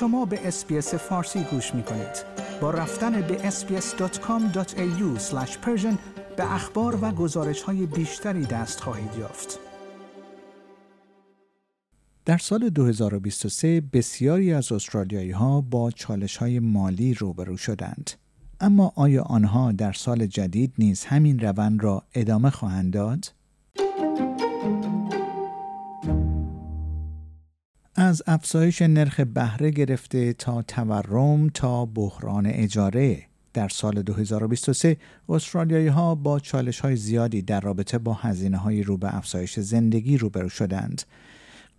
شما به اسپیس فارسی گوش می کنید. با رفتن به sbs.com.au به اخبار و گزارش های بیشتری دست خواهید یافت. در سال 2023 بسیاری از استرالیایی ها با چالش های مالی روبرو شدند. اما آیا آنها در سال جدید نیز همین روند را ادامه خواهند داد؟ از افزایش نرخ بهره گرفته تا تورم تا بحران اجاره در سال 2023 استرالیایی ها با چالش های زیادی در رابطه با هزینه های رو به افزایش زندگی روبرو شدند.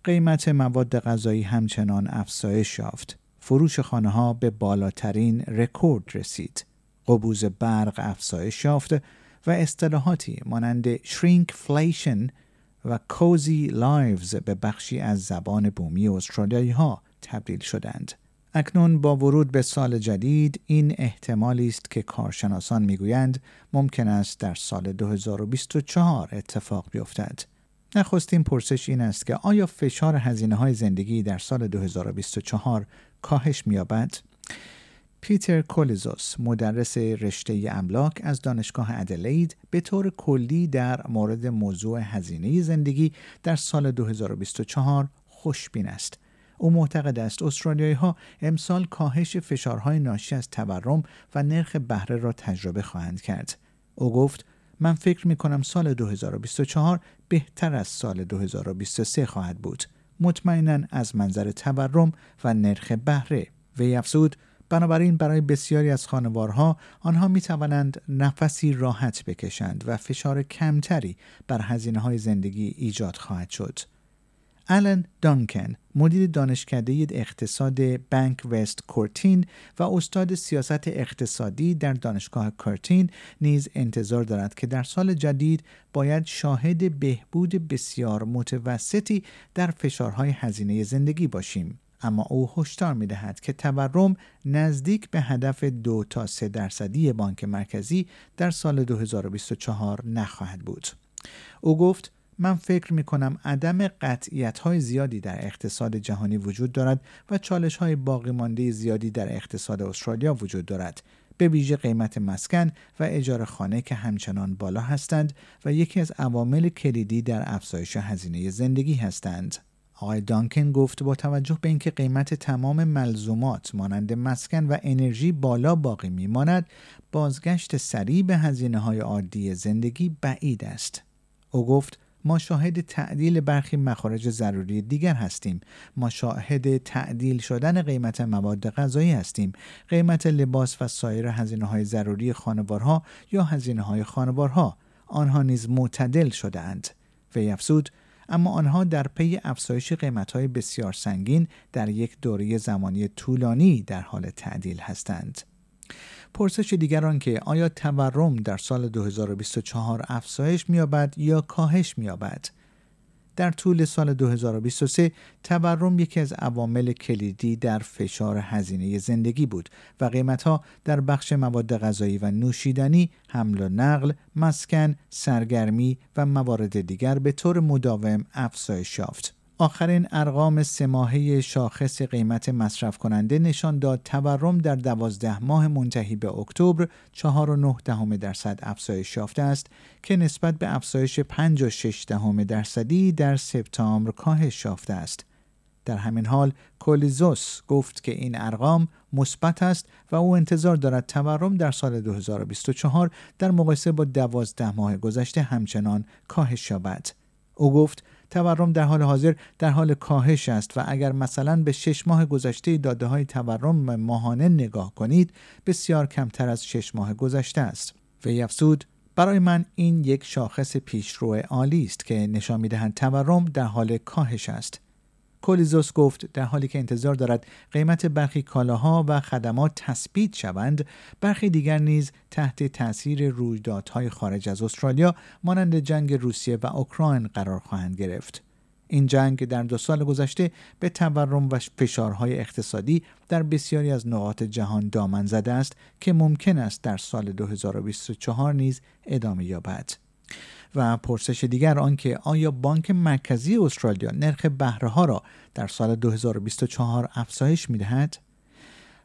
قیمت مواد غذایی همچنان افزایش یافت. فروش خانه ها به بالاترین رکورد رسید. قبوز برق افزایش یافت و اصطلاحاتی مانند flation و cozzie livs به بخشی از زبان بومی استرالیایی ها تبدیل شدند. اکنون با ورود به سال جدید این احتمالی است که کارشناسان می‌گویند ممکن است در سال 2024 اتفاق بیفتد. نخستین پرسش این است که آیا فشار هزینه های زندگی در سال 2024 کاهش می‌یابد؟ پیتر کولیزوس مدرس رشته املاک از دانشگاه ادلاید به طور کلی در مورد موضوع هزینه زندگی در سال 2024 خوشبین است. او معتقد است استرالیایی ها امسال کاهش فشارهای ناشی از تورم و نرخ بهره را تجربه خواهند کرد. او گفت من فکر می کنم سال 2024 بهتر از سال 2023 خواهد بود. مطمئنا از منظر تورم و نرخ بهره. وی افزود بنابراین برای بسیاری از خانوارها آنها می توانند نفسی راحت بکشند و فشار کمتری بر هزینه های زندگی ایجاد خواهد شد. آلن دانکن مدیر دانشکده اقتصاد بانک وست کورتین و استاد سیاست اقتصادی در دانشگاه کورتین نیز انتظار دارد که در سال جدید باید شاهد بهبود بسیار متوسطی در فشارهای هزینه زندگی باشیم اما او هشدار می دهد که تورم نزدیک به هدف دو تا سه درصدی بانک مرکزی در سال 2024 نخواهد بود. او گفت من فکر می کنم عدم قطعیت های زیادی در اقتصاد جهانی وجود دارد و چالش های باقی مانده زیادی در اقتصاد استرالیا وجود دارد به ویژه قیمت مسکن و اجاره خانه که همچنان بالا هستند و یکی از عوامل کلیدی در افزایش هزینه زندگی هستند. آقای دانکن گفت با توجه به اینکه قیمت تمام ملزومات مانند مسکن و انرژی بالا باقی میماند بازگشت سریع به هزینه های عادی زندگی بعید است. او گفت ما شاهد تعدیل برخی مخارج ضروری دیگر هستیم. ما شاهد تعدیل شدن قیمت مواد غذایی هستیم. قیمت لباس و سایر هزینه های ضروری خانوارها یا هزینه های خانوارها آنها نیز معتدل شدهاند. وی افزود اما آنها در پی افزایش قیمتهای بسیار سنگین در یک دوره زمانی طولانی در حال تعدیل هستند. پرسش دیگر که آیا تورم در سال 2024 افزایش می‌یابد یا کاهش می‌یابد؟ در طول سال 2023 تورم یکی از عوامل کلیدی در فشار هزینه زندگی بود و قیمتها در بخش مواد غذایی و نوشیدنی، حمل و نقل، مسکن، سرگرمی و موارد دیگر به طور مداوم افزایش یافت. آخرین ارقام سه شاخص قیمت مصرف کننده نشان داد تورم در دوازده ماه منتهی به اکتبر 4.9 درصد افزایش یافته است که نسبت به افزایش 5.6 درصدی در سپتامبر کاهش یافته است. در همین حال کولیزوس گفت که این ارقام مثبت است و او انتظار دارد تورم در سال 2024 در مقایسه با دوازده ماه گذشته همچنان کاهش یابد. او گفت تورم در حال حاضر در حال کاهش است و اگر مثلا به شش ماه گذشته داده های تورم ماهانه نگاه کنید بسیار کمتر از شش ماه گذشته است. و افزود برای من این یک شاخص پیشرو عالی است که نشان می‌دهد تورم در حال کاهش است. کولیزوس گفت در حالی که انتظار دارد قیمت برخی کالاها و خدمات تثبیت شوند برخی دیگر نیز تحت تاثیر رویدادهای خارج از استرالیا مانند جنگ روسیه و اوکراین قرار خواهند گرفت این جنگ در دو سال گذشته به تورم و فشارهای اقتصادی در بسیاری از نقاط جهان دامن زده است که ممکن است در سال 2024 نیز ادامه یابد. و پرسش دیگر آنکه آیا بانک مرکزی استرالیا نرخ بهره ها را در سال 2024 افزایش می دهد؟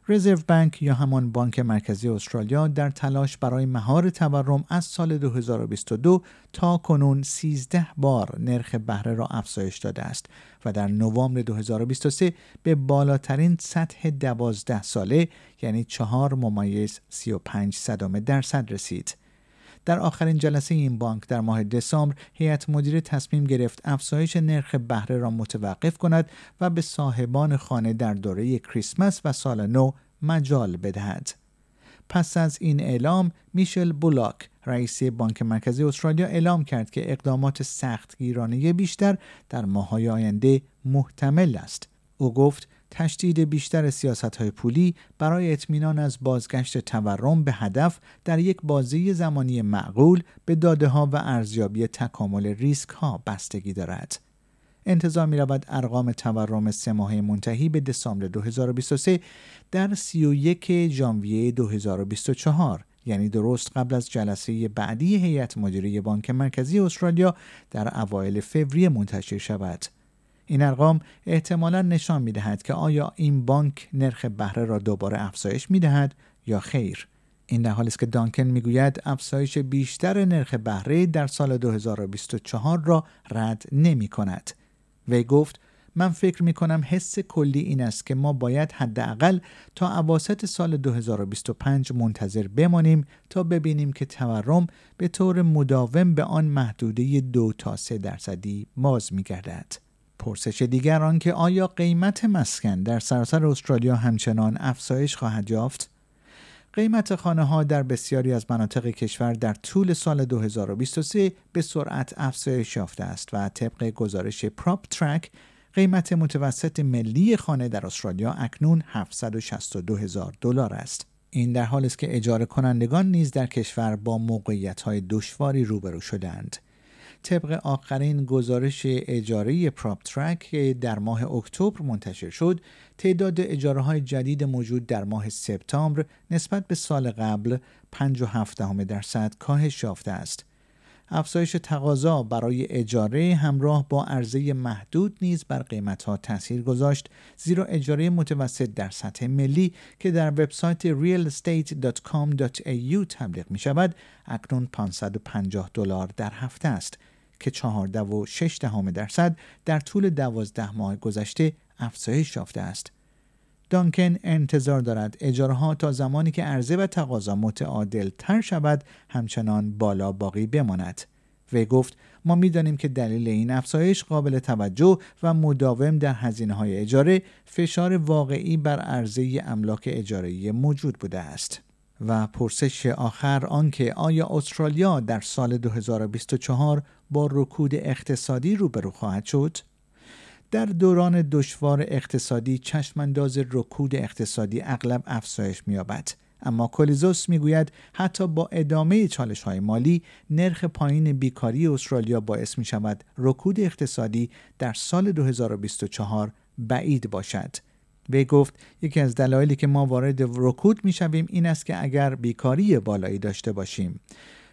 رزرو بانک یا همان بانک مرکزی استرالیا در تلاش برای مهار تورم از سال 2022 تا کنون 13 بار نرخ بهره را افزایش داده است و در نوامبر 2023 به بالاترین سطح 12 ساله یعنی 4 ممیز 35 صدام درصد رسید. در آخرین جلسه این بانک در ماه دسامبر هیئت مدیره تصمیم گرفت افزایش نرخ بهره را متوقف کند و به صاحبان خانه در دوره کریسمس و سال نو مجال بدهد. پس از این اعلام میشل بولاک رئیس بانک مرکزی استرالیا اعلام کرد که اقدامات سختگیرانه بیشتر در ماه‌های آینده محتمل است. او گفت تشدید بیشتر سیاست های پولی برای اطمینان از بازگشت تورم به هدف در یک بازی زمانی معقول به داده ها و ارزیابی تکامل ریسک ها بستگی دارد. انتظار می رود ارقام تورم سه ماهه منتهی به دسامبر 2023 در 31 ژانویه 2024 یعنی درست قبل از جلسه بعدی هیئت مدیره بانک مرکزی استرالیا در اوایل فوریه منتشر شود. این ارقام احتمالا نشان می دهد که آیا این بانک نرخ بهره را دوباره افزایش می دهد یا خیر. این در حالی است که دانکن می‌گوید افزایش بیشتر نرخ بهره در سال 2024 را رد نمی کند. وی گفت من فکر می کنم حس کلی این است که ما باید حداقل تا اواسط سال 2025 منتظر بمانیم تا ببینیم که تورم به طور مداوم به آن محدوده دو تا سه درصدی باز می گردد. پرسش دیگر آن که آیا قیمت مسکن در سراسر استرالیا همچنان افزایش خواهد یافت؟ قیمت خانه ها در بسیاری از مناطق کشور در طول سال 2023 به سرعت افزایش یافته است و طبق گزارش پراپ ترک قیمت متوسط ملی خانه در استرالیا اکنون 762 هزار دلار است. این در حالی است که اجاره کنندگان نیز در کشور با موقعیت های دشواری روبرو شدند. طبق آخرین گزارش اجاره پراپ ترک که در ماه اکتبر منتشر شد. تعداد اجاره های جدید موجود در ماه سپتامبر نسبت به سال قبل 5.7 درصد کاهش یافته است. افزایش تقاضا برای اجاره همراه با عرضه محدود نیز بر قیمت ها تاثیر گذاشت زیرا اجاره متوسط در سطح ملی که در وبسایت realestate.com.au تبلیغ می شود اکنون 550 دلار در هفته است. که 14 و 6 دهم درصد در طول 12 ماه گذشته افزایش یافته است. دانکن انتظار دارد اجاره تا زمانی که عرضه و تقاضا متعادل تر شود همچنان بالا باقی بماند. وی گفت ما می‌دانیم که دلیل این افزایش قابل توجه و مداوم در هزینه های اجاره فشار واقعی بر عرضه املاک اجاره موجود بوده است. و پرسش آخر آنکه آیا استرالیا در سال 2024 با رکود اقتصادی روبرو خواهد شد؟ در دوران دشوار اقتصادی چشمانداز رکود اقتصادی اغلب افزایش می‌یابد اما کولیزوس می‌گوید حتی با ادامه چالش های مالی نرخ پایین بیکاری استرالیا باعث می شود رکود اقتصادی در سال 2024 بعید باشد وی گفت یکی از دلایلی که ما وارد رکود می شویم این است که اگر بیکاری بالایی داشته باشیم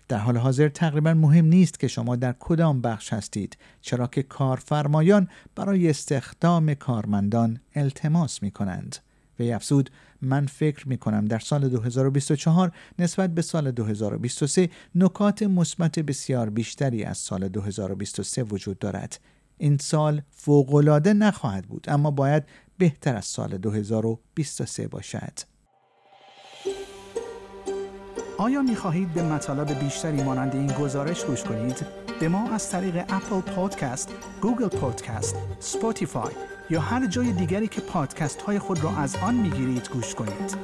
در حال حاضر تقریبا مهم نیست که شما در کدام بخش هستید چرا که کارفرمایان برای استخدام کارمندان التماس می کنند. وی افزود من فکر می کنم در سال 2024 نسبت به سال 2023 نکات مثبت بسیار بیشتری از سال 2023 وجود دارد. این سال فوقالعاده نخواهد بود اما باید بهتر از سال 2023 باشد. آیا می خواهید به مطالب بیشتری مانند این گزارش گوش کنید؟ به ما از طریق اپل پادکست، گوگل پادکست، سپوتیفای یا هر جای دیگری که پادکست های خود را از آن می گیرید گوش کنید.